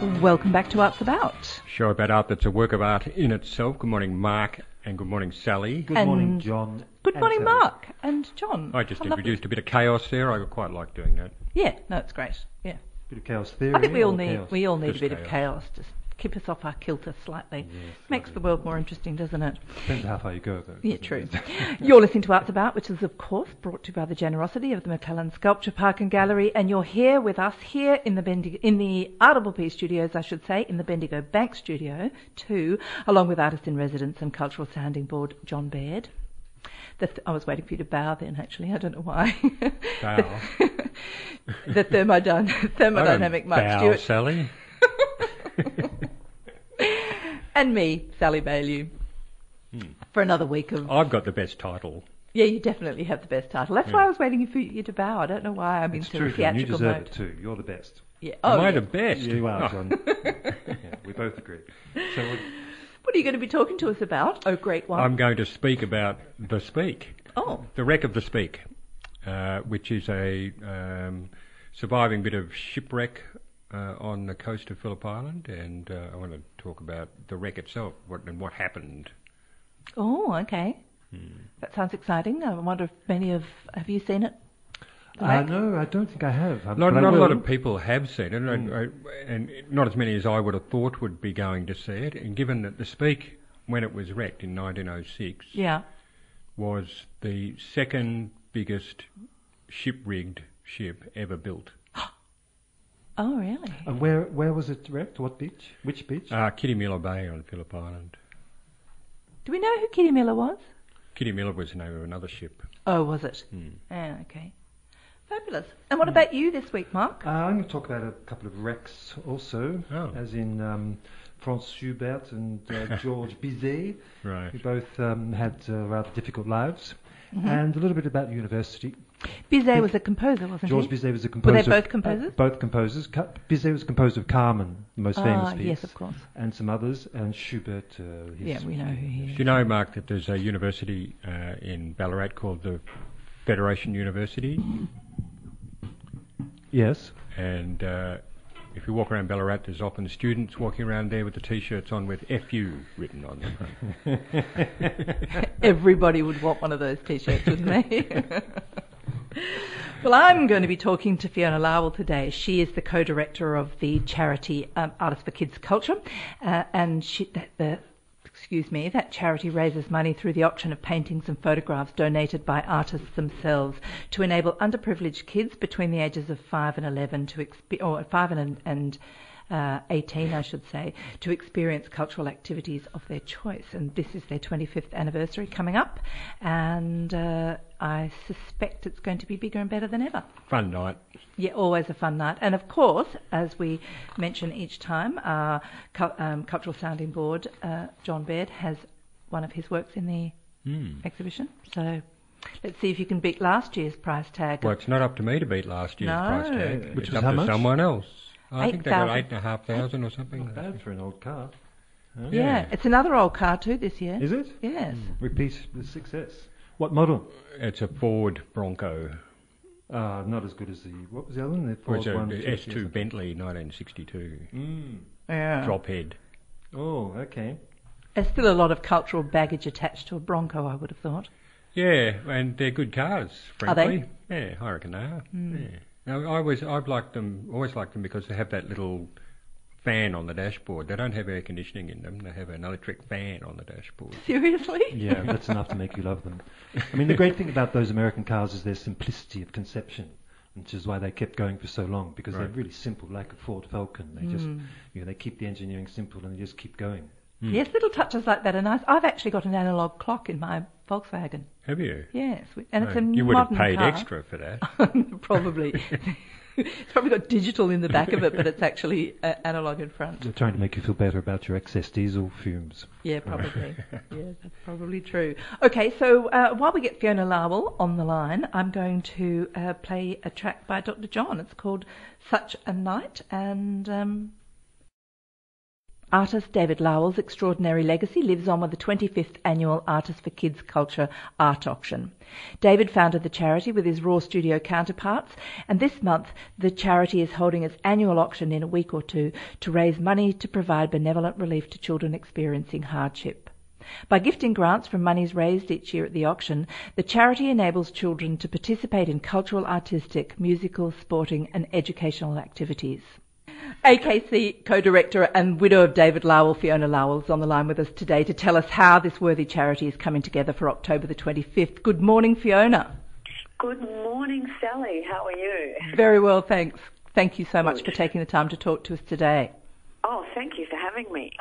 Welcome back to Arts About. Show about art that's a work of art in itself. Good morning, Mark, and good morning, Sally. Good And morning, John. Good and morning, Sally. Mark and John. I just How lovely. introduced a bit of chaos there. I quite like doing that. Yeah, no, it's great. Yeah, Bit of chaos theory. I think we all or need chaos? we all need Just a bit of chaos. chaos. Just keep us off our kilter slightly. Yes, Makes the world more interesting, doesn't it? Depends how far you go, though. Yeah, true. you're listening to Arts About, which is, of course, brought to you by the generosity of the McClelland Sculpture Park and Gallery, and you're here with us here in the Bendigo, in the Audible P Studios, I should say, in the Bendigo Bank Studio, too, along with artist in residence and cultural sounding board John Baird. The th- I was waiting for you to bow then, actually. I don't know why. Bow. the thermodyn- thermodynamic Mark bow, Stewart. Sally. And me, Sally Bailey, Hmm. for another week of I've got the best title. Yeah, you definitely have the best title. That's why I was waiting for you to bow. I don't know why I'm in It's sort true, of John. You deserve mode. it too. You're the best. Yeah. Am Oh, I yeah. the best? You are, Oh, John. yeah, we both agree. So, what- What are you going to be talking to us about? Oh, great one. I'm going to speak about the Speke, oh, the wreck of the Speke, uh, which is a um, surviving bit of shipwreck uh, on the coast of Phillip Island, and uh, I want to talk about the wreck itself what, and what happened. oh, okay. Hmm. That sounds exciting. I wonder if many of have you seen it? The uh, no, I don't think I have. Um, Not, not a lot of people have seen it, and, I, and not as many as I would have thought would be going to see it. And given that the Speke, when it was wrecked in 1906, Yeah. was the second biggest ship-rigged ship ever built. Oh, really? And where where was it wrecked? What beach? Which beach? Uh, Kitty Miller Bay on Phillip Island. Do we know who Kitty Miller was? Kitty Miller was the name of another ship. Oh, was it? Yeah. Okay. Fabulous. And what about you this week, Mark? Uh, I'm going to talk about a couple of wrecks also, Oh. as in um, Franz Schubert and uh, George Bizet, Right. who both um, had uh, rather difficult lives, Mm-hmm. and a little bit about university. Bizet was a composer, wasn't George he? Bizet was a composer. Were they both composers? Uh, both composers. Ca- Bizet was a composer of Carmen, the most famous Ah, piece. yes, of course. And some others, and Schubert. Uh, his Yeah, we know who he is. Do you know, Mark, that there's a university uh, in Ballarat called the Federation University? Yes. And uh, if you walk around Ballarat, there's often students walking around there with the T-shirts on with "FU" written on them. Everybody would want one of those t-shirts, wouldn't they? well, I'm going to be talking to Fiona Lowell today. She is the co-director of the charity um, Artists for Kids Culture, uh, and she, that, the, excuse me, that charity raises money through the auction of paintings and photographs donated by artists themselves to enable underprivileged kids between the ages of five and eleven to expe- or five and and uh, 18, I should say, to experience cultural activities of their choice. And this is their 25th anniversary coming up, and uh, I suspect it's going to be bigger and better than ever. Fun night. Yeah, always a fun night. And of course, as we mention each time, our cu- um, Cultural Sounding Board, uh, John Baird, has one of his works in the Hmm. exhibition. So let's see if you can beat last year's price tag. Well, it's not up to me to beat last year's No. price tag. Which it's was up how to much? someone else. I think they got eight and a half thousand or something. Not bad for an old car. Huh? yeah. yeah. it's another old car too this year. Is it? Yes. Repeat the success. What model? It's a Ford Bronco. Uh, not as good as the. What was the other one? The Or Ford it's a one, two, S2. Bentley 1962. Mm. Yeah. Drop head. Oh, okay. There's still a lot of cultural baggage attached to a Bronco, I would have thought. Yeah, and they're good cars, frankly. Are they? frankly. Yeah, I reckon they are. Yeah. Now, I always, I've liked them, always liked them because they have that little fan on the dashboard. They don't have air conditioning in them. They have an electric fan on the dashboard. Seriously? Yeah, that's enough to make you love them. I mean, the great thing about those American cars is their simplicity of conception, which is why they kept going for so long because they're really simple, like a Ford Falcon. They just, Mm. you know, they keep the engineering simple and they just keep going. Yes, little touches like that are nice. I've actually got an analog clock in my Volkswagen. Have you? Yes, we- and it's a Oh, you would have paid car. extra for that. probably. it's probably got digital in the back of it, but it's actually uh, analog in front. They're trying to make you feel better about your excess diesel fumes. Yeah, probably. yeah, that's probably true. Okay, so uh, while we get Fiona Lowell on the line, I'm going to uh, play a track by Dr. John. It's called Such a Night, and um, Artist David Lowell's extraordinary legacy lives on with the 25th annual Artists for Kids Culture art auction. David founded the charity with his Raw Studio counterparts, and this month the charity is holding its annual auction in a week or two to raise money to provide benevolent relief to children experiencing hardship. By gifting grants from monies raised each year at the auction, the charity enables children to participate in cultural, artistic, musical, sporting, and educational activities. AKC co-director and widow of David Lowell, Fiona Lowell, is on the line with us today to tell us how this worthy charity is coming together for October the 25th. Good morning, Fiona. Good morning, Sally. How are you? Very well, thanks. Thank you so much for taking the time to talk to us today. Oh, thank you for having me.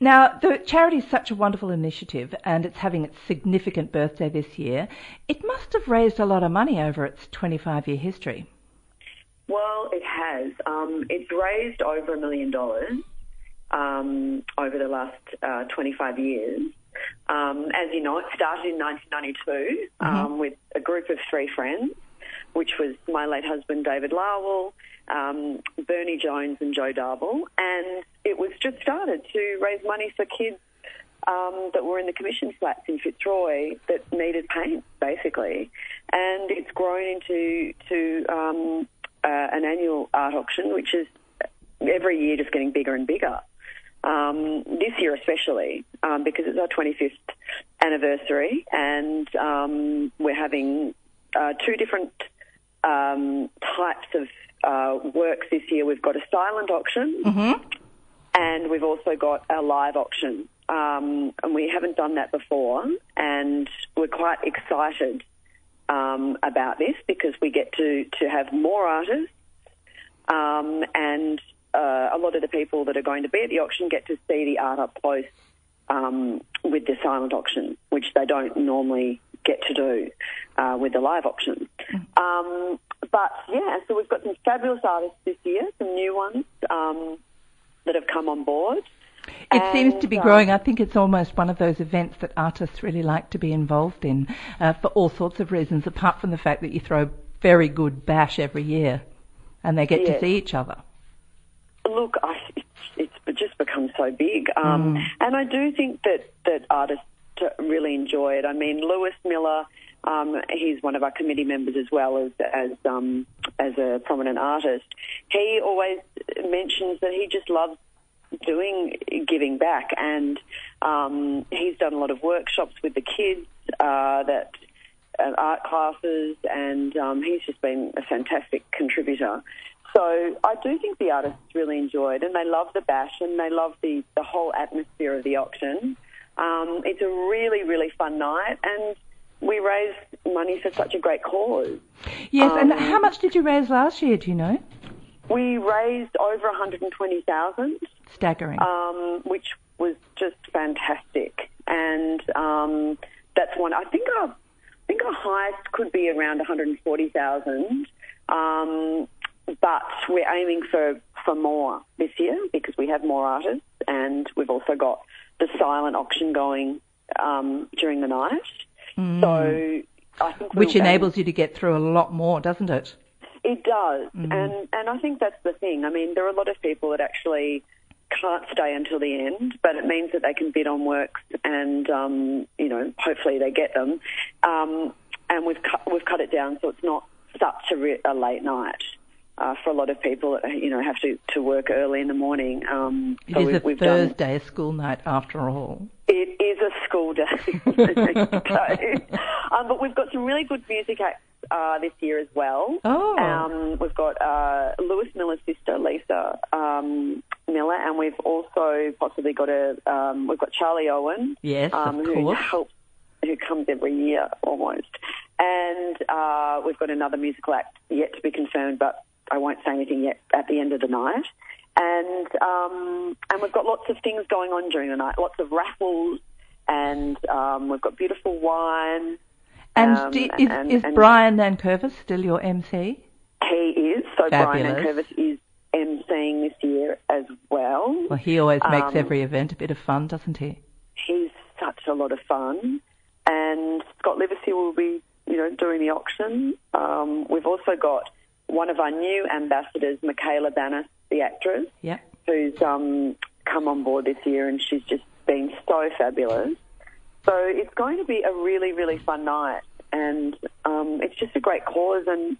Now, the charity is such a wonderful initiative and it's having its significant birthday this year. It must have raised a lot of money over its 25 year history. Well, it has. Um, it's raised over a million dollars um, over the last uh, 25 years. Um, as you know, it started in 1992 Mm-hmm. um, with a group of three friends, which was my late husband David Lowell, um, Bernie Jones, and Joe Darble. And it was just started to raise money for kids um, that were in the commission flats in Fitzroy that needed paint, basically. And it's grown into to um, uh, an annual art auction, which is every year just getting bigger and bigger. Um, this year especially, um, because it's our 25th anniversary, and um, we're having uh, two different um, types of uh, works this year. We've got a silent auction, Mm-hmm. and we've also got a live auction. Um, and we haven't done that before, and we're quite excited um, about this because we get to, to have more artists, um, and uh, a lot of the people that are going to be at the auction get to see the art up close um, with the silent auction, which they don't normally get to do uh, with the live auction. Um, but yeah, so we've got some fabulous artists this year, some new ones um, that have come on board. It seems to be growing. I think it's almost one of those events that artists really like to be involved in uh, for all sorts of reasons, apart from the fact that you throw very good bash every year and they get to see each other. Look, I, it's, it's just become so big, um, and I do think that that artists really enjoy it. I mean, Lewis Miller, um, he's one of our committee members as well as as um, as a prominent artist. He always mentions that he just loves doing giving back, and um, he's done a lot of workshops with the kids uh, that uh, art classes, and um, he's just been a fantastic contributor. So I do think the artists really enjoyed, and they love the bash, and they love the, the whole atmosphere of the auction. Um, it's a really, really fun night, and we raise money for such a great cause. Yes, and Um, how much did you raise last year? Do you know? We raised over 120,000. Staggering. um, which was just fantastic. And um, that's one. I think our, I think our highest could be around 140,000. Um, but we're aiming for for more this year because we have more artists, and we've also got the silent auction going um, during the night. So I think Mm. which we'll- enables you to get through a lot more, doesn't it? it does, Mm. and and I think that's the thing. I mean, there are a lot of people that actually can't stay until the end, but it means that they can bid on works, and um, you know, hopefully they get them. Um, and we've cut we've cut it down so it's not such a, re- a late night. Uh, for a lot of people that you know have to, to work early in the morning, um, It so is we've, a we've done Thursday, a school night after all. it is a school day. so, um, but we've got some really good music acts uh, this year as well. Oh. Um, we've got uh, Lewis Miller's sister, Lisa um, Miller, and we've also possibly got a um, we've got Charlie Owen, Yes, um, of who course. helps, who comes every year almost, and uh, we've got another musical act yet to be confirmed, but I won't say anything yet at the end of the night. And um, and we've got lots of things going on during the night, lots of raffles, and um, we've got beautiful wine. And Um, do, is, and- is and- Brian Nankervis still your MC? He is so Brian Fabulous. Nankervis is emceeing this year as well. Well, he always makes Um, every event a bit of fun, doesn't he? He's such a lot of fun, and Scott Livesey will be, you know, doing the auction. Um, we've also got one of our new ambassadors, Michala Banas, the actress, Yeah. who's um, come on board this year, and she's just been so fabulous. So it's going to be a really, really fun night, and um, it's just a great cause, and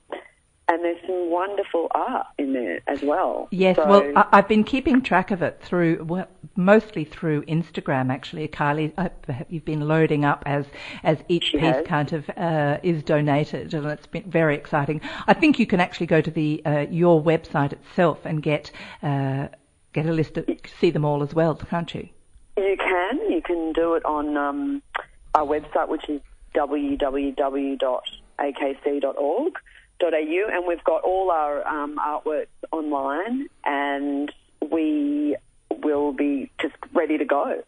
and there's some wonderful art in there as well. Yes, So- well, I, I've been keeping track of it through, well, mostly through Instagram. Actually, Kylie, uh, you've been loading up as as each piece has. kind of uh, is donated, and it's been very exciting. I think you can actually go to the uh, your website itself and get uh, get a list of see them all as well, can't you? You can. You can do it on um, our website, which is www.akc.org.au, and we've got all our um, artworks online, and we will be just ready to go.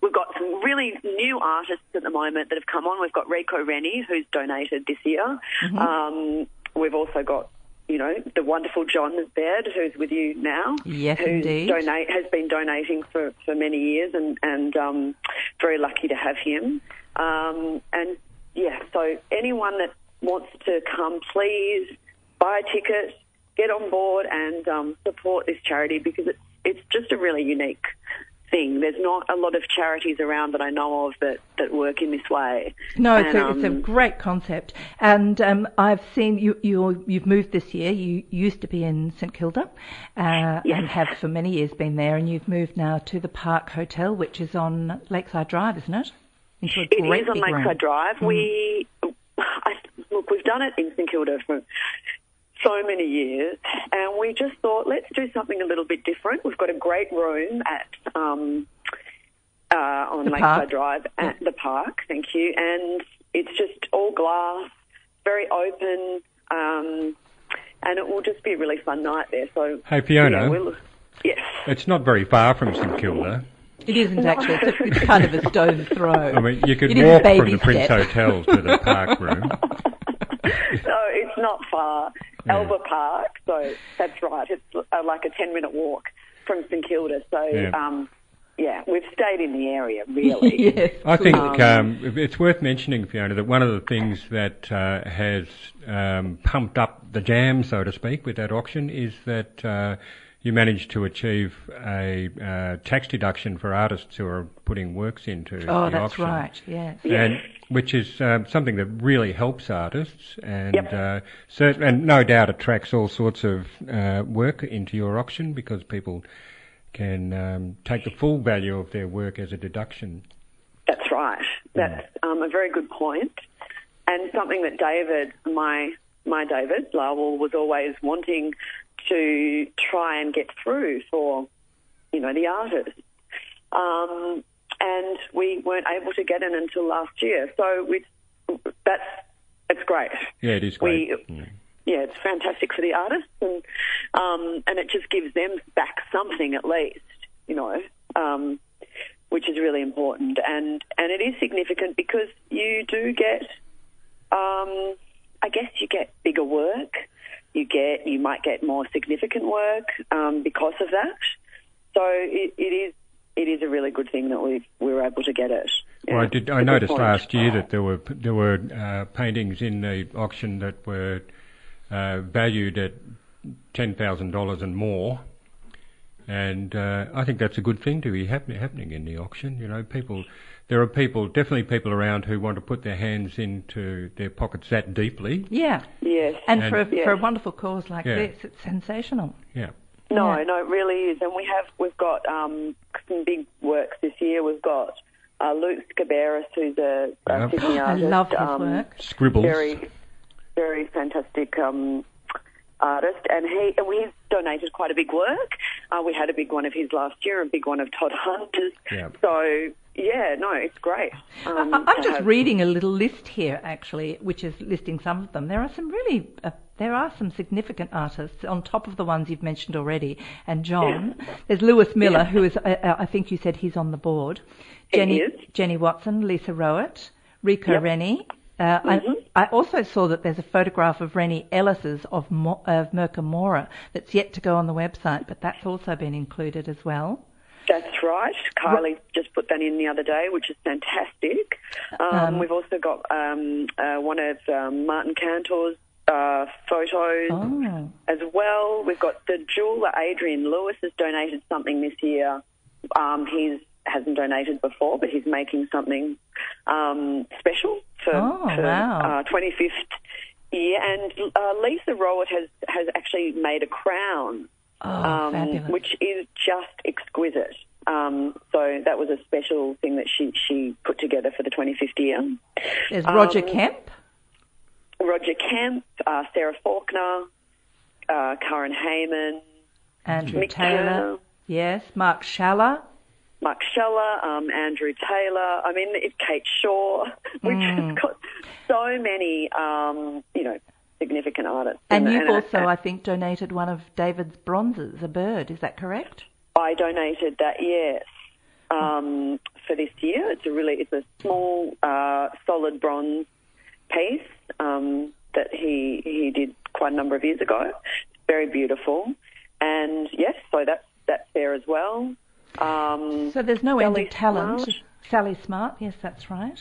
We've got some really new artists at the moment that have come on. We've got Reko Rennie, who's donated this year. Um, we've also got you know, the wonderful John Baird, who's with you now. Yes, who's indeed. Donate, has been donating for, for many years and, and um, very lucky to have him. Um, and yeah, so anyone that wants to come, please buy a ticket, get on board and um, support this charity because it's, it's just a really unique thing. There's not a lot of charities around that I know of that, that work in this way. No, it's, And, a, it's a um, great concept, and um, I've seen you. You you've moved this year. You used to be in St Kilda, uh, Yes. and have for many years been there. And you've moved now to the Park Hotel, which is on Lakeside Drive, isn't it? It is on big room. Lakeside Drive. We I, look, we've done it in St Kilda for so many years, and we just thought let's do something a little bit different. We've got a great room at um, uh, on The Lakeside park. Drive at the park. Thank you, and it's just all glass, very open, um, and it will just be a really fun night there. So Hey, Fiona. yeah, we'll, yes. It's not very far from St Kilda. It isn't actually. It's, a, it's kind of a stone's throw. I mean, you could It is walk from the Prince step. Hotel to the park room. No, it's not far. Yeah. Albert Park, so that's right. It's uh, like a 10 minute walk from St Kilda. So, Yeah. um, yeah, we've stayed in the area, really. yes. I think Um, um, it's worth mentioning, Fiona, that one of the things that uh, has um, pumped up the jam, so to speak, with that auction is that uh, you managed to achieve a uh, tax deduction for artists who are putting works into Oh, the that's auction. right. Yes. and which is um, something that really helps artists, and Yep. uh, cert- and no doubt attracts all sorts of uh, work into your auction because people can um, take the full value of their work as a deduction. That's right. That's um, a very good point. and something that David, my my David Lowell, was always wanting to try and get through for, you know, the artists. Um, and we weren't able to get in until last year. So we, that's it's great. Yeah, it is great. We, yeah, it's fantastic for the artists, and um, and it just gives them back something at least, you know, um, which is really important, and and it is significant because you do get, um, I guess you get bigger work, you get you might get more significant work um, because of that. So it, it is it is a really good thing that we we were able to get it. Well, I did. it's a I good noticed last year that there were there were uh, paintings in the auction that were uh, valued at ten thousand dollars and more, and uh, I think that's a good thing to be happen- happening in the auction. You know, people. There are people, definitely people around who want to put their hands into their pockets that deeply. Yeah. Yes. And, And- for, a, Yes. for a wonderful cause like Yeah. this, it's sensational. Yeah. No, Yeah. no, it really is. And we have we've got um, some big works this year. We've got uh, Luke Sciberras, who's a, a Yeah. Sydney I artist. love his um, work. Scribbles. Very, very fantastic um, artist, and he and he's donated quite a big work. Uh, we had a big one of his last year, a big one of Todd Hunter's. Yeah. So yeah, no, it's great. Um, I'm just have- reading a little list here, actually, which is listing some of them. There are some really, uh, there are some significant artists on top of the ones you've mentioned already. And John, there's Lewis Miller, who is, uh, uh, I think you said he's on the board. Jenny, is. Jenny Watson, Lisa Roet, Reko Yep. Rennie. Uh, Mhm. I, I also saw that there's a photograph of Rennie Ellis's of, Mo- of Mercamora that's yet to go on the website, but that's also been included as well. That's right. Kylie just put that in the other day, which is fantastic. Um, Um, we've also got um, uh, one of um, Martin Cantor's uh, photos Oh. as well. We've got the jeweler Adrian Lewis has donated something this year. Um, he's hasn't donated before, but he's making something um, special for, Oh, for wow. uh, 25th year. And uh, Lisa Roet has has actually made a crown, Oh, um, which is just exquisite. Um, so that was a special thing that she she put together for the 25th year. There's Roger um, Kemp. Roger Kemp, uh, Sarah Faulkner, uh, Karen Heyman, Andrew Mick Taylor. Turner. Yes, Mark Schaller. Mark Schaller, um, Andrew Taylor. I mean, Kate Shaw. We've Mm. just got so many, um, you know, significant artists. And And- you've and also, I think, donated one of David's bronzes, a bird. Is that correct? I donated that, yes, um, for this year. It's a really, it's a small, uh, solid bronze piece um, that he he did quite a number of years ago. It's very beautiful, and yes, so that's that's there as well. Um, So there's no end of talent. Smart. Sally Smart, yes, that's right.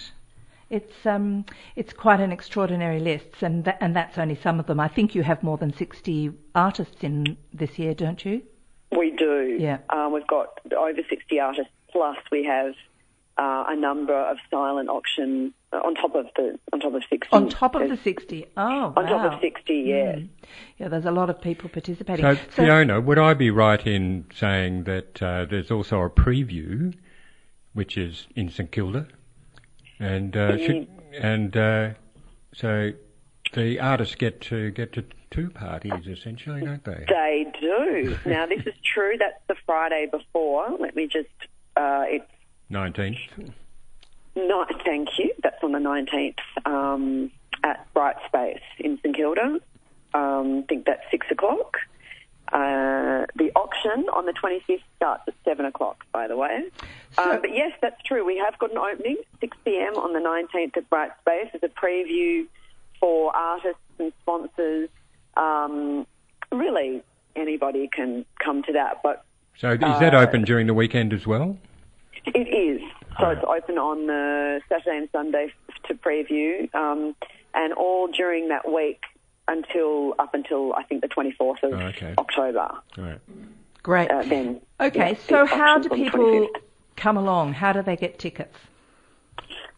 It's um, it's quite an extraordinary list, and tha- and that's only some of them. I think you have more than sixty artists in this year, don't you? We do. Yeah. Um, we've got over 60 artists, plus we have uh, a number of silent auctions uh, on top of the on top of 60. On top of the sixty. Oh, on top of 60, yeah. Mm. Yeah, there's a lot of people participating. So, Fiona, would I be right in saying that uh, there's also a preview, which is in St Kilda, and uh, should, and uh, so the artists get to get to two parties essentially, don't they? They do. now this is true. That's the Friday before. Let me just. Uh, it's Nineteenth. No, Thank you. That's on the 19th um, at Bright Space in St Kilda. Um, I think that's six o'clock. Uh, the auction on the 25th starts at 7 o'clock, by the way. So- um, but yes, that's true. We have got an opening, 6 p.m. on the 19th at Bright Space as a preview for artists and sponsors. Um, really, anybody can come to that, but So is that Uh, open during the weekend as well? it is. So it's open on the Saturday and Sunday to preview, um, and all during that week until up until I think the 24th of Oh, okay. October. All right. Great. Uh, then okay, yes, so how do auction's on the people come along? How do they get tickets?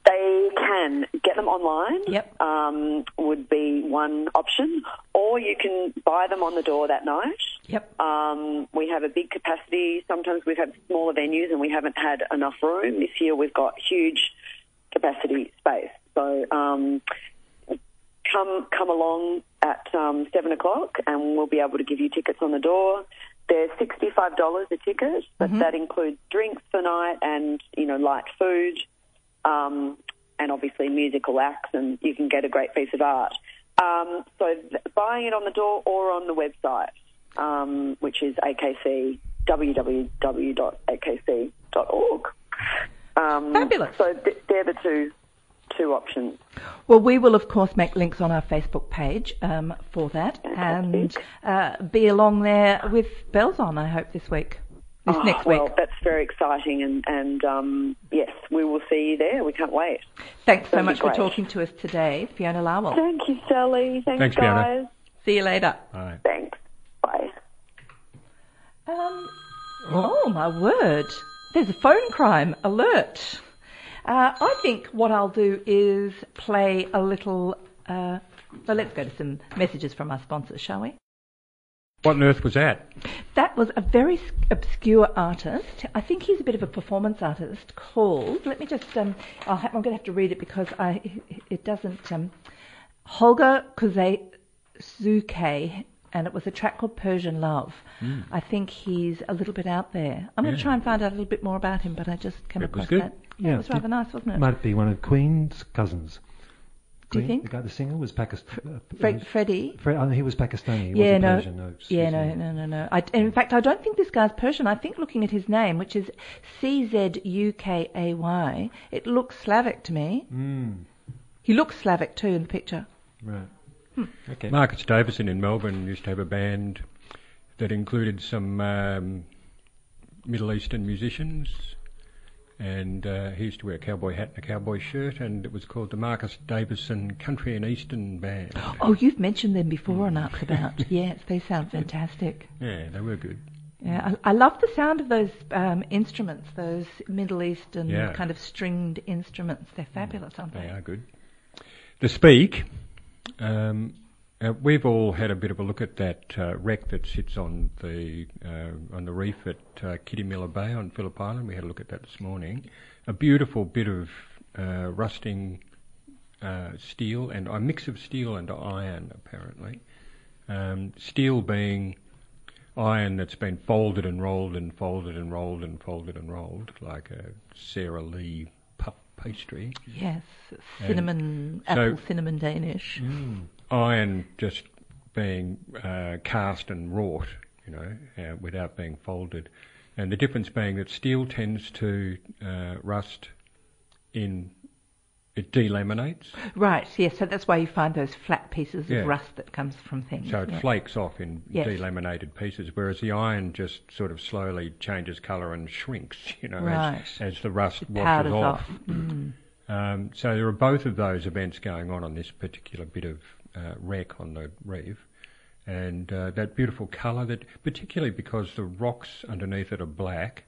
They can get them online. Yep. Um, would be one option, or you can buy them on the door that night. Yep. Um, we have a big capacity. Sometimes we've had smaller venues and we haven't had enough room. This year we've got huge capacity space. So um, come come along seven o'clock and we'll be able to give you tickets on the door. They're sixty five dollars a ticket, but that includes drinks for night and you know light food, um, and obviously musical acts, and you can get a great piece of art. Um, so th- buying it on the door or on the website, um, which is AKC www.akc.org. Um, Fabulous. So th- they're the two two options. Well, we will, of course, make links on our Facebook page um, for that and uh, be along there with bells on, I hope, this week. This Oh, next week. Well, that's very exciting, and, and um, yes, we will see you there. We can't wait. Thanks so that'd be much for talking to us today, Fiona Lowell. Thank you, Sally. Thanks, Thanks, Fiona. guys. See you later. All right. Thanks. Bye. Um, oh, my word. There's a phone crime alert. Uh, I think what I'll do is play a little. Uh, well, let's go to some messages from our sponsors, shall we? What on earth was that? That was a very obscure artist. I think he's a bit of a performance artist called. Let me just. Um, I'll ha- I'm going to have to read it because I it doesn't. Um, Holger Czukay, and it was a track called Persian Love. I think he's a little bit out there. I'm going to try and find out a little bit more about him, but I just came It was across good. that. Yeah, it was rather nice, wasn't it? Might be one of Queen's cousins. Do you think? The guy, the singer, was Pakistan. Uh, Fre- Freddie. Fre- oh, he was Pakistani. He Yeah, wasn't no, Persian, no. yeah, no, no, no, no. I, in fact, I don't think this guy's Persian. I think looking at his name, which is C Z U K A Y, it looks Slavic to me. Mm, He looks Slavic too in the picture. right. Hmm. Okay. Marcus Davison in Melbourne used to have a band that included some um, Middle Eastern musicians, and uh, he used to wear a cowboy hat and a cowboy shirt, and it was called the Marcus Davison Country and Eastern Band. Oh, you've mentioned them before on Arts About. yes, they sound fantastic. Yeah, they were good. Yeah, I, I love the sound of those um, instruments, those Middle Eastern Yeah. kind of stringed instruments. They're fabulous, aren't they? They are good. The Speke, um, uh, we've all had a bit of a look at that uh, wreck that sits on the uh, on the reef at uh, Kitty Miller Bay on Phillip Island. We had a look at that this morning. A beautiful bit of uh, rusting uh, steel and a mix of steel and iron, apparently. Um, steel being iron that's been folded and rolled and folded and rolled and folded and rolled, like a Sara Lee pastry. Yes, cinnamon, apple cinnamon Danish. iron just being uh, cast and wrought, you know, uh, without being folded. And the difference being that steel tends to uh, rust in, it delaminates, Right, yes, so that's why you find those flat pieces Yeah. of rust that comes from things. so it yeah. flakes off in Yes. delaminated pieces, whereas the iron just sort of slowly changes colour and shrinks, you know, Right. as, as the rust It washes off. off. Mm. Um, so there are both of those events going on on this particular bit of uh, wreck on the reef, and uh, that beautiful colour that, particularly because the rocks underneath it are black,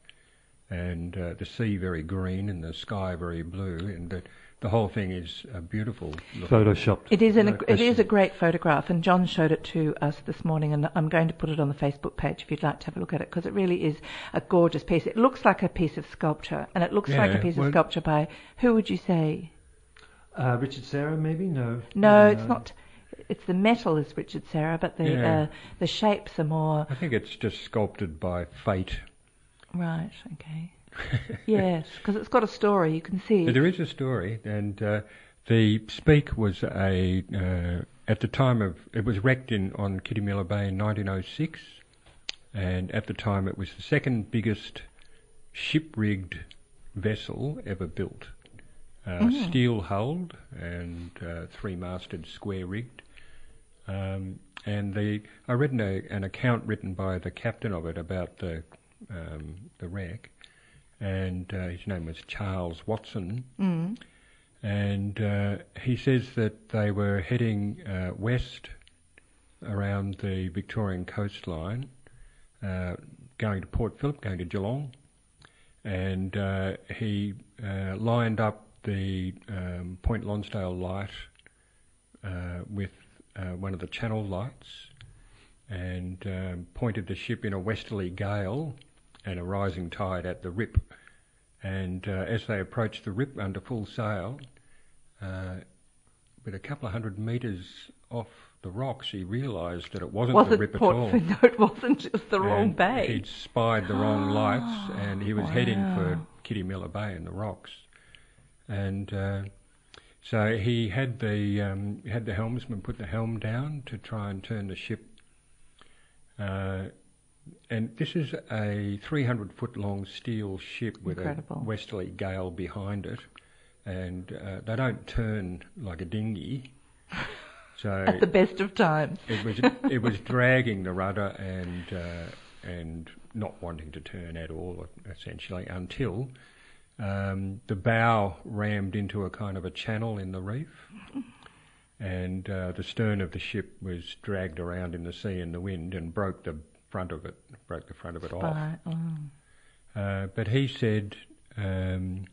and uh, the sea very green and the sky very blue, and that the whole thing is a beautiful. looking. Photoshopped. It is, an, no it is a great photograph, and John showed it to us this morning, and I'm going to put it on the Facebook page if you'd like to have a look at it, because it really is a gorgeous piece. It looks like a piece of sculpture, and it looks like a piece well- of sculpture by, who would you say? Uh, Richard Serra, maybe? No. No, Uh, it's not. It's the metal is Richard Serra, but the Yeah. uh, the shapes are more I think it's just sculpted by fate. right. Okay. yes, because it's got a story. You can see. But there is a story, and uh, the Speke was a uh, at the time of it was wrecked in on Kitty Miller Bay in 1906, and at the time it was the second biggest ship rigged vessel ever built. Uh, Steel hulled and uh, three masted, square rigged. Um, and the I read an, an account written by the captain of it about the um, the wreck, and uh, his name was Charles Watson. Mm. And uh, he says that they were heading uh, west around the Victorian coastline, uh, going to Port Phillip, going to Geelong, and uh, he uh, lined up the um, Point Lonsdale light uh, with uh, one of the channel lights and um, pointed the ship in a westerly gale and a rising tide at the rip. And uh, as they approached the rip under full sail, uh, with a couple of hundred metres off the rocks, he realised that it wasn't was the rip Port? at all. No, it wasn't. It was the wrong bay. He'd spied the wrong lights, and he was heading for Kitty Miller Bay in the rocks. And uh, so he had the um, had the helmsman put the helm down to try and turn the ship. Uh, and this is a 300 foot long steel ship with Incredible. a westerly gale behind it, and uh, they don't turn like a dinghy. So At the best of times. it was it was dragging the rudder and uh, and not wanting to turn at all, essentially, until um, the bow rammed into a kind of a channel in the reef, and uh, the stern of the ship was dragged around in the sea and the wind and broke the front of it, broke the front of it off. Oh. Uh, but he said, um,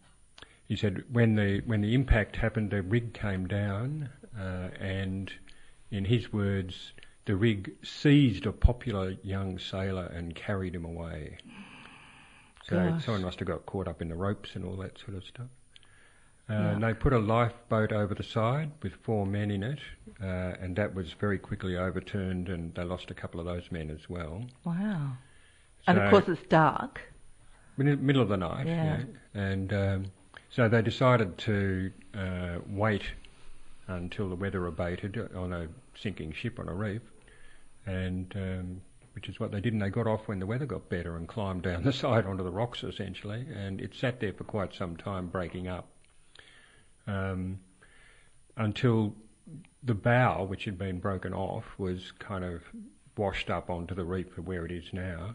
he said when the when the impact happened, the rig came down, uh, and in his words, the rig seized a popular young sailor and carried him away. So Gosh. someone must have got caught up in the ropes and all that sort of stuff. Uh, and they put a lifeboat over the side with four men in it, uh, and that was very quickly overturned, and they lost a couple of those men as well. Wow. And of course, it's dark. Middle of the night, Yeah. yeah. And um, so they decided to uh, wait until the weather abated on a sinking ship on a reef, and um, which is what they did. And they got off when the weather got better and climbed down the side onto the rocks essentially, and it sat there for quite some time breaking up um, until the bow, which had been broken off, was kind of washed up onto the reef of where it is now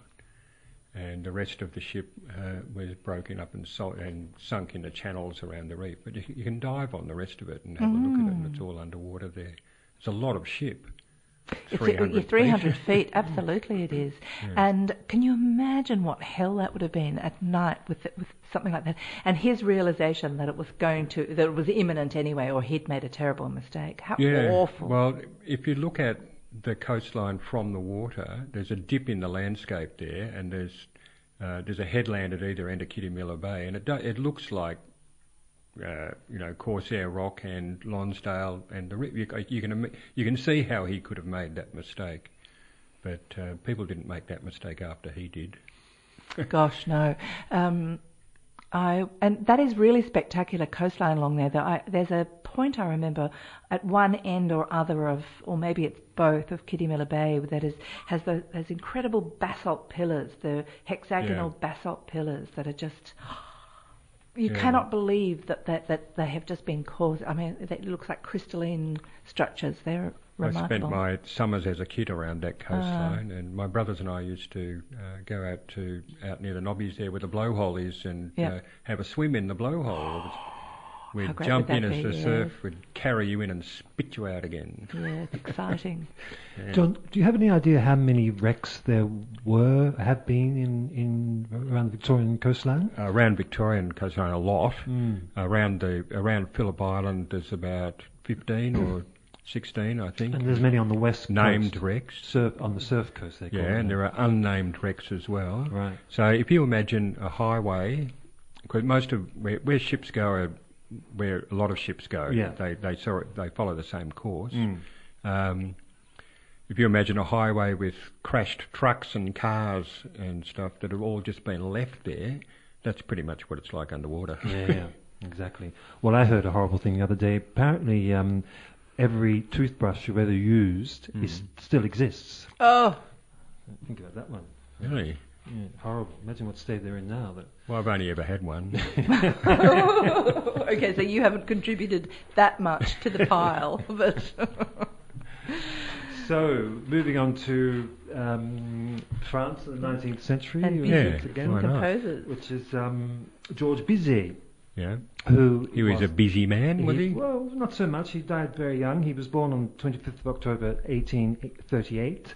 and the rest of the ship uh, was broken up and, so- and sunk into channels around the reef. But you, you can dive on the rest of it and have a look at it, and it's all underwater there. It's a lot of ship. It's 300 it's 300 feet. Absolutely, it is. Yeah. And can you imagine what hell that would have been at night with with something like that? And his realization that it was going to that it was imminent anyway, or he'd made a terrible mistake. How Yeah. awful! Well, if you look at the coastline from the water, there's a dip in the landscape there, and there's uh, there's a headland at either end of Kitty Miller Bay, and it do, it looks like. Uh, you know, Corsair Rock and Lonsdale, and the you, you can you can see how he could have made that mistake, but uh, people didn't make that mistake after he did. Gosh, no. Um, I and that is really spectacular coastline along there. There I, there's a point I remember at one end or other of, or maybe it's both, of Kitty Miller Bay that is has the, those incredible basalt pillars, the hexagonal Yeah. basalt pillars that are just. You Yeah. cannot believe that, that, that they have just been caused. I mean, it looks like crystalline structures. They're remarkable. I spent my summers as a kid around that Ah. coastline, and my brothers and I used to uh, go out to out near the Nobbies there where the blowhole is, and uh, have a swim in the blowhole. It was- We'd How great jump would in that as be, the yes. surf would carry you in and spit you out again. yeah, it's exciting. Yeah. John, do you have any idea how many wrecks there were, have been in, in around the Victorian coastline? around Victorian coastline a lot. Mm. Around the around Phillip Island, there's about 15 or 16, I think, And there's many on the west coast. named coast. wrecks. Surf, on the surf coast, they call Yeah, it. and there are unnamed wrecks as well. Right. So if you imagine a highway, because most of where, where ships go are where a lot of ships go. Yeah. They they sort of- they follow the same course. Mm. Um, if you imagine a highway with crashed trucks and cars and stuff that have all just been left there, that's pretty much what it's like underwater. Yeah, yeah, exactly. Well, I heard a horrible thing the other day. Apparently, um, every toothbrush you've ever used is, still exists. Oh, Think about that one. really? Yeah, horrible. Imagine what state they're in now. But Well, I've only ever had one. okay, so you haven't contributed that much to the pile, but So, moving on to um, France in the 19th century, and uh, Yeah, music again, composers. which is um, George Bizet, yeah. who He was a busy man, was he? Well, not so much. He died very young. He was born on 25th of October 1838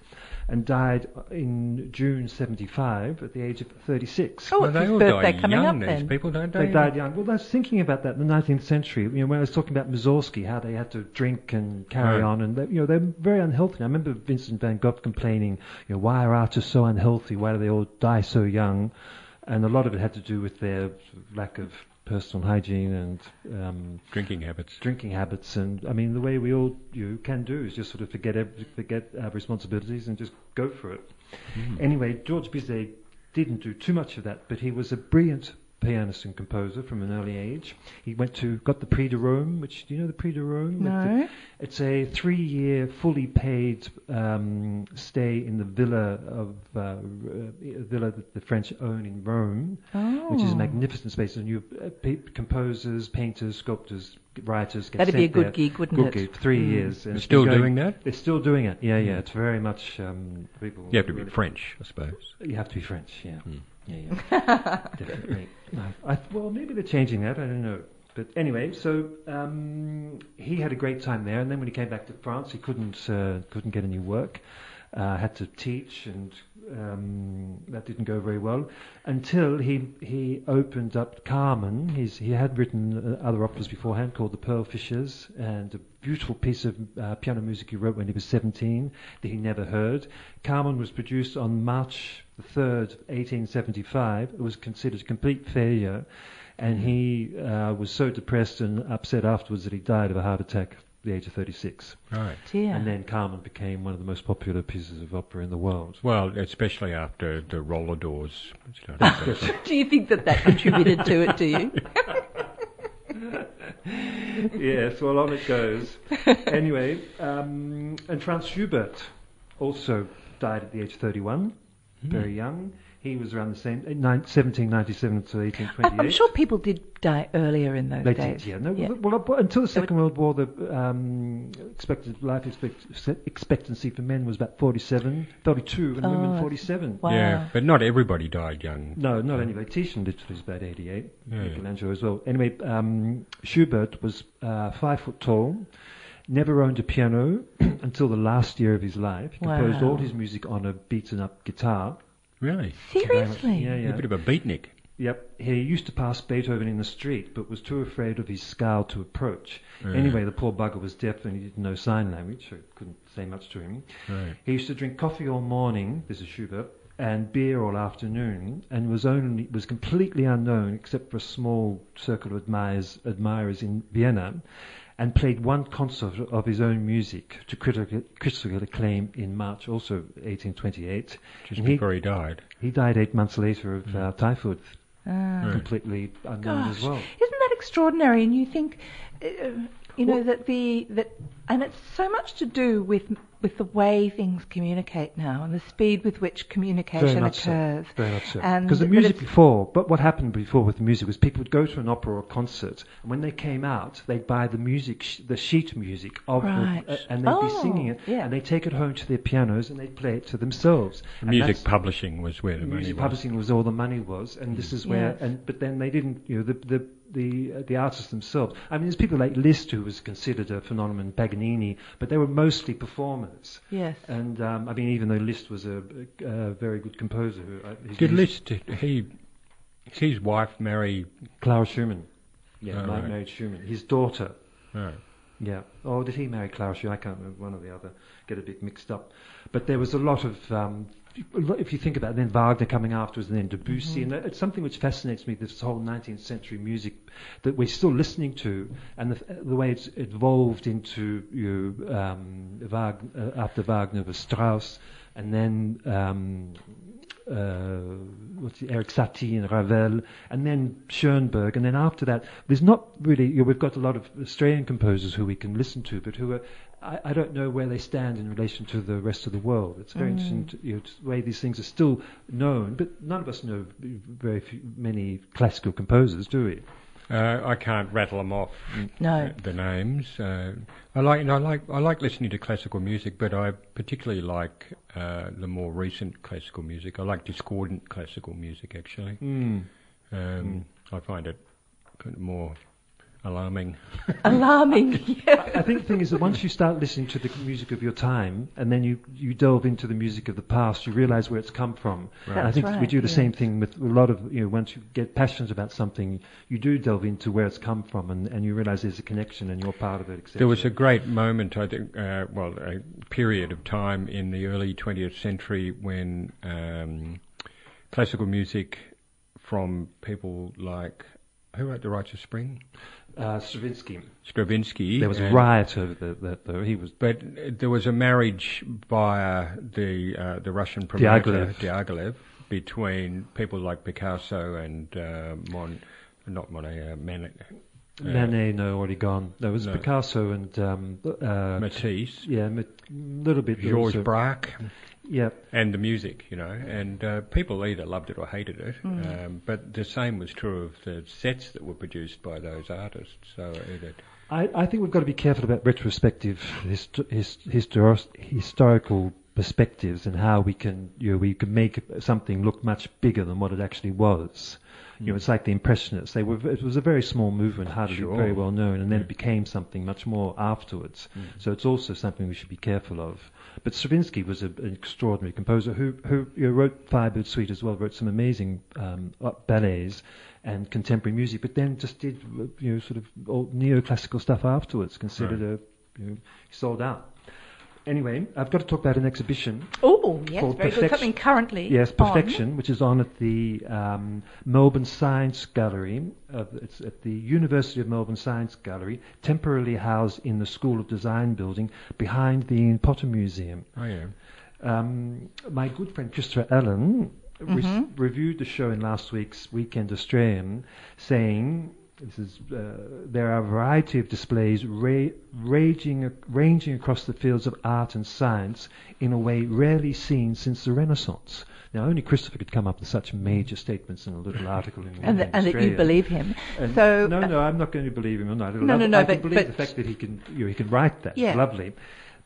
and died in June 75 at the age of 36. Oh, Well, it's they his all birthday die coming young, up then. people, don't they? They died young. Well, I was thinking about that in the 19th century. You know, when I was talking about Mussorgsky, how they had to drink and carry Right. on, and they, you know they're very unhealthy. I remember Vincent van Gogh complaining, you know, why are artists so unhealthy? Why do they all die so young? And a lot of it had to do with their lack of personal hygiene and um, Drinking habits. drinking habits. And I mean, the way we all you can do is just sort of forget ev- forget our responsibilities and just go for it. Anyway, George Bizet didn't do too much of that, but he was a brilliant pianist and composer from an early age. He went to got the Prix de Rome, which do you know the Prix de Rome? No. It's a three-year, fully paid um, stay in the villa of uh, uh, villa that the French own in Rome, Oh. which is a magnificent space. And you uh, pe- composers, painters, sculptors, writers get That'd be a good there. gig, wouldn't Good it? gig, three Mm. years. And They're still going- doing that? They're still doing it. Yeah, yeah. It's very much um, people. You have to be French, I suppose. You have to be French. Yeah, Hmm. Yeah, yeah. Definitely. No, I, well, maybe they're changing that. I don't know. But anyway, so um, he had a great time there, and then when he came back to France, he couldn't uh, couldn't get any work. Uh, had to teach, and um, that didn't go very well until he he opened up Carmen. He's, he had written uh, other operas beforehand called The Pearl Fishers, and a beautiful piece of uh, piano music he wrote when he was 17 that he never heard. Carmen was produced on March the 3rd, 1875. It was considered a complete failure, and he uh, was so depressed and upset afterwards that he died of a heart attack at the age of 36. Right. Dear. And then Carmen became one of the most popular pieces of opera in the world. Well, especially after the roller doors do you think that that contributed to it? Do you? yes, well, on it goes. anyway, um, and Franz Schubert also died at the age of 31, very young. He was around the same, uh, 1797 to I- 1828. I'm sure people did die earlier in those They days. did, yeah. No, Yeah. Well, until the They Second World War, the um, expected life expectancy for men was about 47, 42, and Oh, women 47. Wow. Yeah, but not everybody died young. No, not anyway. Titian literally was about 88. Yeah. Michelangelo as well. Anyway, um, Schubert was uh, five foot tall. never owned a piano until the last year of his life. He composed Wow. all his music on a beaten up guitar. Really? Seriously? Yeah, yeah. A bit of a beatnik. Yep, he used to pass Beethoven in the street, but was too afraid of his scowl to approach. Yeah. Anyway, the poor bugger was deaf and he didn't know sign language, so couldn't say much to him. Right. He used to drink coffee all morning, this is Schubert, and beer all afternoon, and was only was completely unknown except for a small circle of admirers, admirers in Vienna, and played one concert of his own music to critical, critical acclaim in March, also 1828. Just And before he died. he died eight months later of uh, typhoid. Right. completely unknown Gosh, as well. isn't that extraordinary? And you think, uh, you know, that the that, and it's so much to do with with the way things communicate now and the speed with which communication Very much occurs. so. Very much so. And Because the music before, but what happened before with the music was people would go to an opera or a concert, and when they came out, they'd buy the music, sh- the sheet music of, the- uh, and they'd be Oh, singing it, yeah. and they'd take it home to their pianos and they'd play it to themselves. And Music publishing was where the money music was. publishing was all the money was, and this is where. Yes. And but then they didn't, you know, the the the uh, the artists themselves. I mean, there's people like Liszt who was considered a phenomenon, Paganini, but they were mostly performers. Yes. And um, I mean, even though Liszt was a, a, a very good composer, who, uh, his Did Liszt, he, his wife marry, Clara Schumann. Yeah, Oh, right. married Schumann. His daughter. oh, Yeah. Oh, did he marry Clara Schumann? I can't remember one or the other. Get a bit mixed up. But there was a lot of. Um, if you think about it, then Wagner coming afterwards, and then Debussy, and it's something which fascinates me. This whole 19th century music that we're still listening to, and the, the way it's evolved into you know, um, Wagner, uh, after Wagner was Strauss, and then um, uh, what's it, Eric Satie and Ravel, and then Schoenberg, and then after that, there's not really. You know, we've got a lot of Australian composers who we can listen to, but who are. I, I don't know where they stand in relation to the rest of the world. It's very interesting to, you know, to the way these things are still known, but none of us know very few, many classical composers, do we? Uh, I can't rattle them off. No. uh, The names. Uh, I like. You know, I like. I like listening to classical music, but I particularly like uh, the more recent classical music. I like discordant classical music. Actually, Mm. um, I find it kind of more alarming. Alarming. yeah. I think the thing is that once you start listening to the music of your time, and then you, you delve into the music of the past, you realise where it's come from. Right. And I That's think we do the yes. same thing with a lot of you know. Once you get passionate about something, you do delve into where it's come from, and, and you realise there's a connection, and you're part of it. Etc. There was a great moment, I think, uh, well, a period of time in the early 20th century when um, classical music from people like who wrote The of Spring? uh, Stravinsky. Stravinsky. There was a riot over that, that though. He was But there was a marriage via the uh, the Russian promoter Diaghilev. Diaghilev between people like Picasso and uh, Mon, not Monet, uh, Man, uh, Manet, no, already gone. There was No. Picasso and um, uh, Matisse, yeah, a little bit. Georges Braque, Yeah, and the music, you know, and uh, people either loved it or hated it. Um, but the same was true of the sets that were produced by those artists. So either I, I think we've got to be careful about retrospective hist- his, histor- historical perspectives and how we can you know we can make something look much bigger than what it actually was. You know, it's like the Impressionists. They were it was a very small movement, hardly Sure. very well known, and then it became something much more afterwards. So it's also something we should be careful of. But Stravinsky was a, an extraordinary composer who who you know, wrote Firebird Suite as well, wrote some amazing um, uh, ballets and contemporary music, but then just did you know sort of old neoclassical stuff afterwards. Considered a you know, sold out. Anyway, I've got to talk about an exhibition. Oh, yes, Called very good. Perfection- Something currently. Yes, on. Perfection, which is on at the um, Melbourne Science Gallery. Uh, it's at the University of Melbourne Science Gallery, temporarily housed in the School of Design building behind the Ian Potter Museum. oh yeah, Um, my good friend Christopher Allen re- reviewed the show in last week's Weekend Australian, saying this is uh, there are a variety of displays ra- raging, ranging across the fields of art and science in a way rarely seen since the Renaissance. Now, only Christopher could come up with such major statements in a little article in And, Weekend th- and that you believe him. And so, no, uh, no, I'm not going to believe him not. No, no, no, I but- believe but- the fact that he can, you know, he can write that. Yeah. Lovely.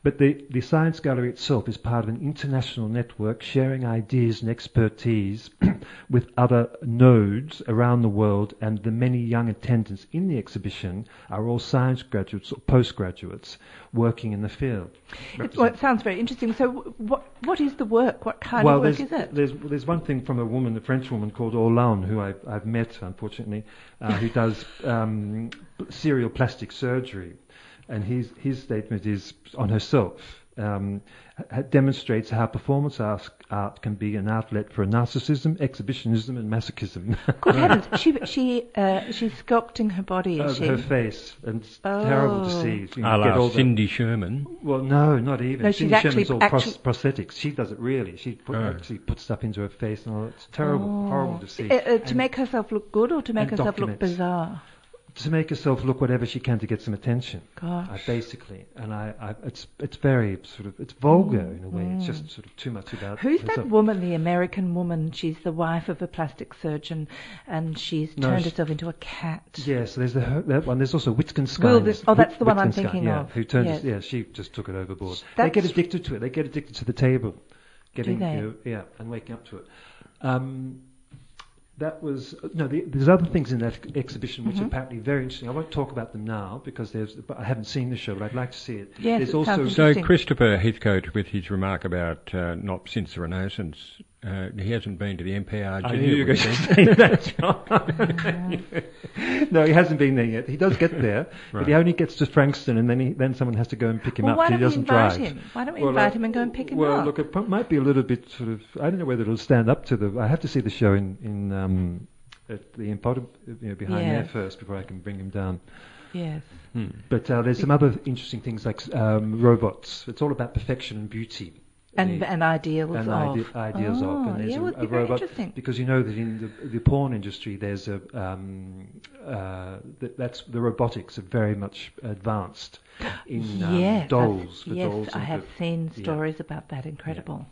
But the, the Science Gallery itself is part of an international network sharing ideas and expertise with other nodes around the world, and the many young attendants in the exhibition are all science graduates or postgraduates working in the field. It, well, it sounds very interesting. So, w- what what is the work? What kind well, of work is it? There's, there's one thing from a woman, a French woman called Orlan, who I've, I've met, unfortunately, uh, who does um, serial plastic surgery. And his, his statement is on herself. Um, demonstrates how performance art, art can be an outlet for narcissism, exhibitionism, and masochism. Good heavens! She she uh, she's sculpting her body, is Of she? her face, and it's terrible to Oh. see. You A get all la the- Cindy Sherman. well, no, not even. No, she's Cindy actually- Sherman's all actually- pros- prosthetics. She does it really. She put, Oh. actually puts stuff into her face, and all. It's terrible, horrible to see. Uh, uh, to And make herself look good or to make and herself look bizarre? To make herself look whatever she can to get some attention. Gosh. Uh, basically, and I, I, it's it's very sort of it's vulgar in a way. It's just sort of too much about. Mm. Who's that woman, the American woman? She's the wife of a plastic surgeon, and she's No, turned she- herself into a cat. Yes, there's the, her- that one. There's also Wildenstein. Oh, that's the one I'm thinking yeah, of. Who turned? Yes. Yeah, she just took it overboard. They get addicted to it. They get addicted to the table, getting they? you know, yeah, and waking up to it. Um, that was no. The, there's other things in that exhibition which Mm-hmm. are apparently very interesting. I won't talk about them now because there's. But I haven't seen the show, but I'd like to see it. Yes, there's it also So Christopher Heathcote, with his remark about uh, not since the Renaissance, uh, he hasn't been to the MPRG. I knew you were going to say that, John. no, he hasn't been there yet. He does get there, but he only gets to Frankston, and then he, then someone has to go and pick him Well, up. why don't we doesn't invite drive. him? Why don't we Well, invite uh, him and go and pick him well, up? Well, look, it might be a little bit sort of. I don't know whether it'll stand up to the. I have to see the show in in um, at the Impod, you know, behind Yeah. there first before I can bring him down. yes. Hmm. But uh, there's some other interesting things like um, robots. It's all about perfection and beauty. And, The- and ideals and of. ide- ideas of. Oh, And there's yeah, a, would a be robot because you know that in the, the porn industry, there's a um, uh, th- that's the robotics are very much advanced in um, dolls. For yes, dolls I have for- seen yeah. stories about that. Incredible.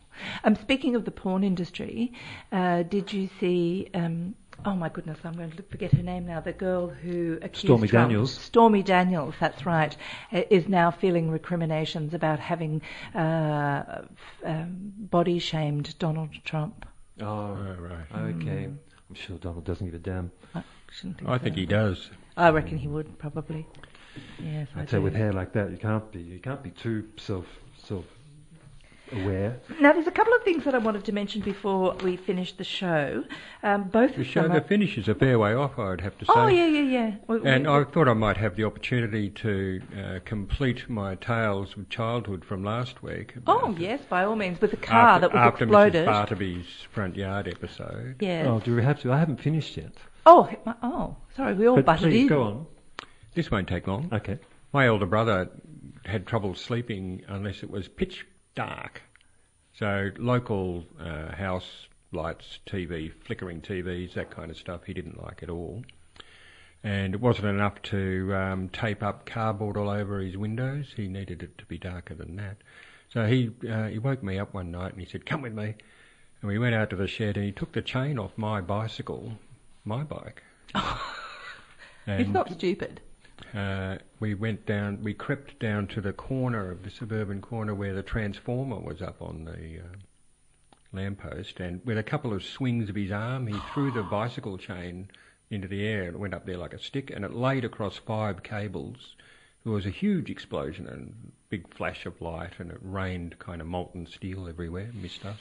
Um, speaking of the porn industry, uh, did you see? Um, oh my goodness, I'm going to forget her name now. The girl who accused Stormy Trump- Daniels. Stormy Daniels, that's right, uh, is now feeling recriminations about having uh, um, body shamed Donald Trump. Oh, Oh, right. okay. I'm sure Donald doesn't give a damn. I shouldn't think I so. think he does. I reckon he would probably. Yes, I I tell you, do. with hair like that, you can't be. You can't be too self self aware. Now, there's a couple of things that I wanted to mention before we finish the show. Um, both The of show, them. the finish is a fair way off, I'd have to say. oh yeah, yeah, yeah. We- And we- I thought I might have the opportunity to uh, complete my tales of childhood from last week. oh about- yes, by all means, with the car after, that was after exploded. Mrs. Bartleby's front yard episode. Yes. Oh, do we have to? I haven't finished yet. Oh, my- oh, sorry, we all but butted please in. go on. This won't take long. Okay. My older brother had trouble sleeping unless it was pitch dark. So local uh, house lights, TV, flickering TVs, that kind of stuff, he didn't like at all. And it wasn't enough to um, tape up cardboard all over his windows. He needed it to be darker than that. So he uh, he woke me up one night and he said, "Come with me." And we went out to the shed and he took the chain off my bicycle, my bike. And- not stupid. Uh, we went down, we crept down to the corner of the suburban corner where the transformer was up on the uh, lamppost, and with a couple of swings of his arm, he threw the bicycle chain into the air and it went up there like a stick, and it laid across five cables. There was a huge explosion and big flash of light, and it rained kind of molten steel everywhere, missed us.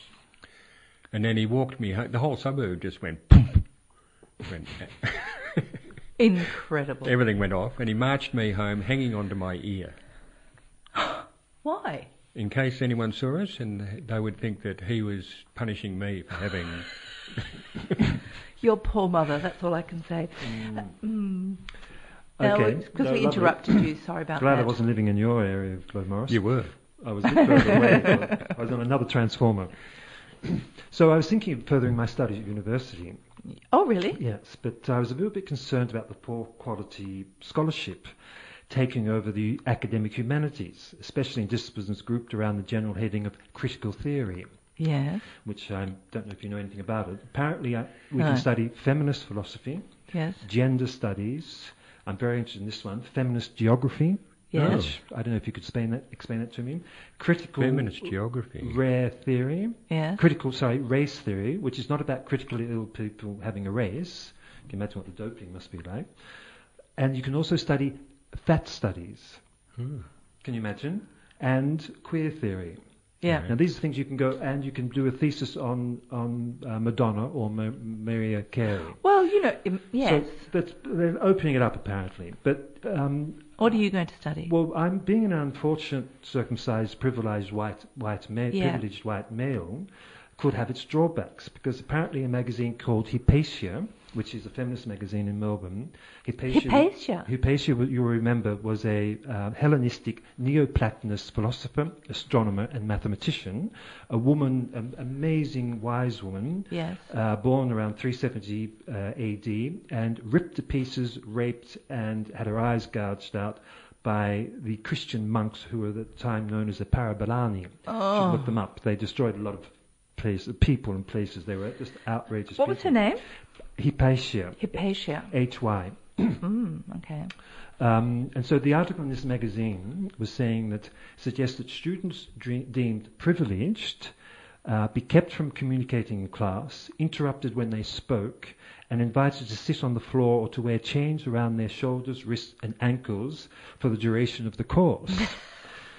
And then he walked me home. The whole suburb just went. went Incredible. Everything went off, and he marched me home hanging onto my ear. Why? In case anyone saw us, and they would think that he was punishing me for having. Your poor mother. That's all I can say. Uh, mm. Okay. because No, we lovely. interrupted you. Sorry about Glad that. Glad I wasn't living in your area, Glenn Morris. you were. I was a bit further away. I was on another transformer. so I was thinking of furthering my studies at university. Oh, really? Yes, but I was a little bit concerned about the poor quality scholarship taking over the academic humanities, especially in disciplines grouped around the general heading of critical theory, Yes. which I don't know if you know anything about it. Apparently, I, we No. can study feminist philosophy, Yes. gender studies. I'm very interested in this one. Feminist geography, Yeah. which I don't know if you could explain that, explain that to me. Critical Feminist geography. rare theory. Yeah. Critical, sorry, race theory, which is not about critically ill people having a race. You can imagine what the doping must be like. And you can also study fat studies. Hmm. Can you imagine? And queer theory. Yeah. Now these are things you can go and you can do a thesis on on uh, Madonna or Ma- Mariah Carey. Well, you know, im- yes. So that's, they're opening it up apparently. But um, what are you going to study? well, I'm being an unfortunate, circumcised, privileged white white male, Yeah. privileged white male, could have its drawbacks because apparently a magazine called Hypatia, which is a feminist magazine in Melbourne, Hypatia. Hypatia? Hypatia, you remember, was a uh, Hellenistic Neoplatonist philosopher, astronomer, and mathematician, a woman, an amazing wise woman, Yes. uh, born around 370 uh, AD, and ripped to pieces, raped, and had her eyes gouged out by the Christian monks who were at the time known as the Parabolani. You Oh. should look them up. They destroyed a lot of places, people and places. They were just outrageous. What was her name? Hypatia. Hypatia. H Y. Mm, okay. Um, and so the article in this magazine was saying that suggests that students dre- deemed privileged uh, be kept from communicating in class, interrupted when they spoke, and invited to sit on the floor or to wear chains around their shoulders, wrists, and ankles for the duration of the course.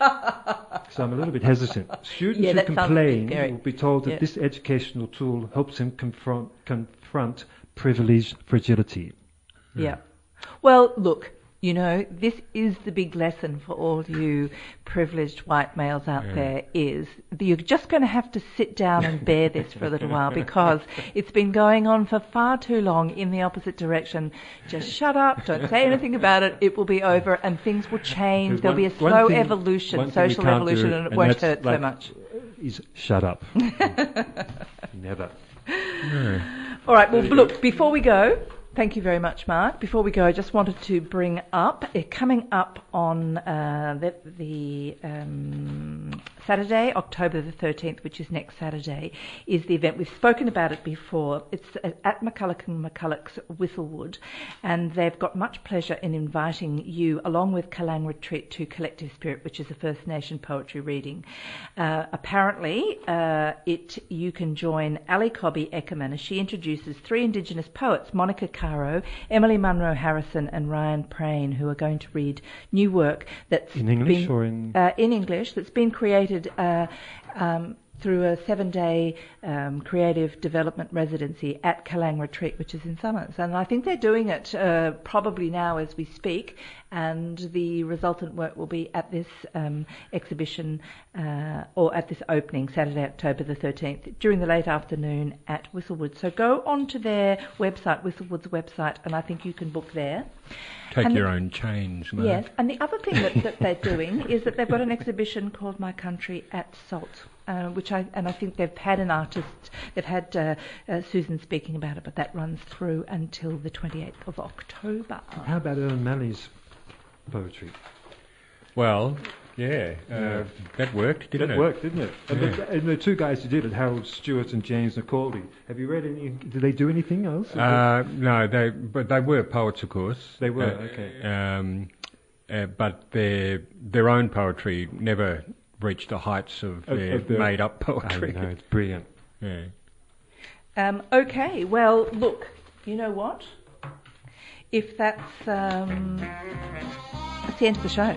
so I'm a little bit hesitant. Students Yeah, who that sounds a bit complain will be told that Yeah. this educational tool helps them confront, confront privileged fragility. Yeah. Well, look, you know, this is the big lesson for all you privileged white males out Yeah. there is that you're just going to have to sit down and bear this for a little while because it's been going on for far too long in the opposite direction. Just shut up, don't say anything about it, it will be over and things will change. There's There'll be a one- one slow thing- evolution, one social evolution, do, and it and won't hurt so much. Is shut up. Never. All right. Well, look. Before we go, thank you very much, Mark. Before we go, I just wanted to bring up uh, coming up on uh, the, the um, Saturday, October the thirteenth, which is next Saturday, is the event. We've spoken about it before. It's at McCulloch and McCulloch's Whistlewood, and they've got much pleasure in inviting you, along with Kalang Retreat, to Collective Spirit, which is a First Nation poetry reading. Uh, apparently, uh, it you can join Ali Cobby Eckermann as she introduces three Indigenous poets, Monica Caro, Emily Munro Harrison, and Ryan Prain, who are going to read new work that's In English been- or in- uh, in English that's been created. Uh, um, through a seven-day um, creative development residency at Kalang Retreat, which is in Somers, and I think they're doing it uh, probably now as we speak. And the resultant work will be at this um, exhibition uh, or at this opening Saturday, October the 13th, during the late afternoon at Whistlewood. So go onto their website, Whistlewood's website, and I think you can book there. Take And your the- own change, mate. Yes, and the other thing that, that they're doing is that they've got an exhibition called My Country at Salt, uh, which I and I think they've had an artist, they've had uh, uh, Susan speaking about it, but that runs through until the 28th of October. How about Ern Malley's poetry? Well, yeah, uh, that worked, didn't that it? worked, didn't it? And, the, and the two guys who did it, Harold Stewart and James McAuley. Have you read any? Did they do anything else? Uh, no, they but they were poets, of course. They were, Uh, okay. Um, uh, but their their own poetry never reached the heights of, Of- their of the- made up poetry. I poetry. know, it's brilliant. Yeah. Um, okay, well, look, you know what? If that's um, that's the end of the show.